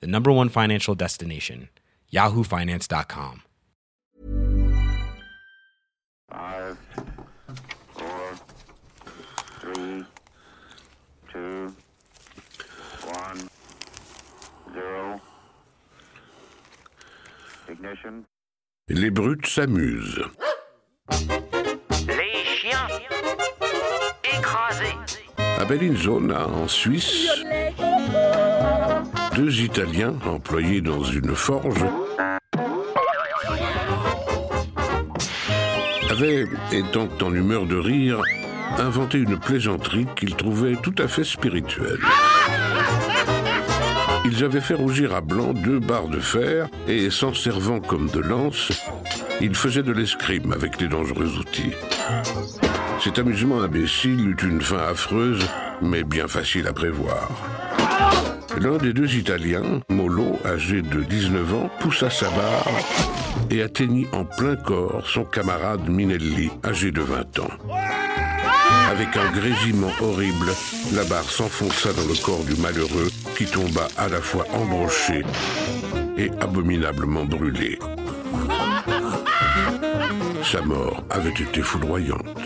the number one financial destination, yahoofinance.com. Five, four, three, two, one, zero. Ignition. Les brutes s'amusent. Les chiens écrasés. À Bellinzona, en Suisse, deux Italiens employés dans une forge avaient, étant en humeur de rire, inventé une plaisanterie qu'ils trouvaient tout à fait spirituelle. Ils avaient fait rougir à blanc deux barres de fer et, s'en servant comme de lance, ils faisaient de l'escrime avec les dangereux outils. Cet amusement imbécile eut une fin affreuse, mais bien facile à prévoir. L'un des deux Italiens, Molo, âgé de 19 ans, poussa sa barre et atteignit en plein corps son camarade Minelli, âgé de 20 ans. Avec un grésillement horrible, la barre s'enfonça dans le corps du malheureux qui tomba à la fois embroché et abominablement brûlé. Sa mort avait été foudroyante.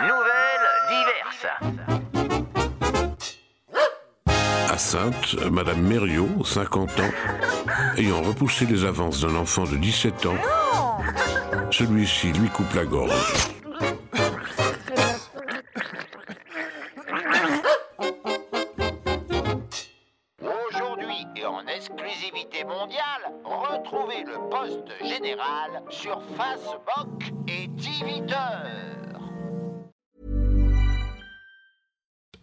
Nouvelles diverses. Sainte, Madame Mériot, 50 ans, ayant repoussé les avances d'un enfant de 17 ans, celui-ci lui coupe la gorge. Aujourd'hui et en exclusivité mondiale, retrouvez le poste général sur Facebook et Twitter.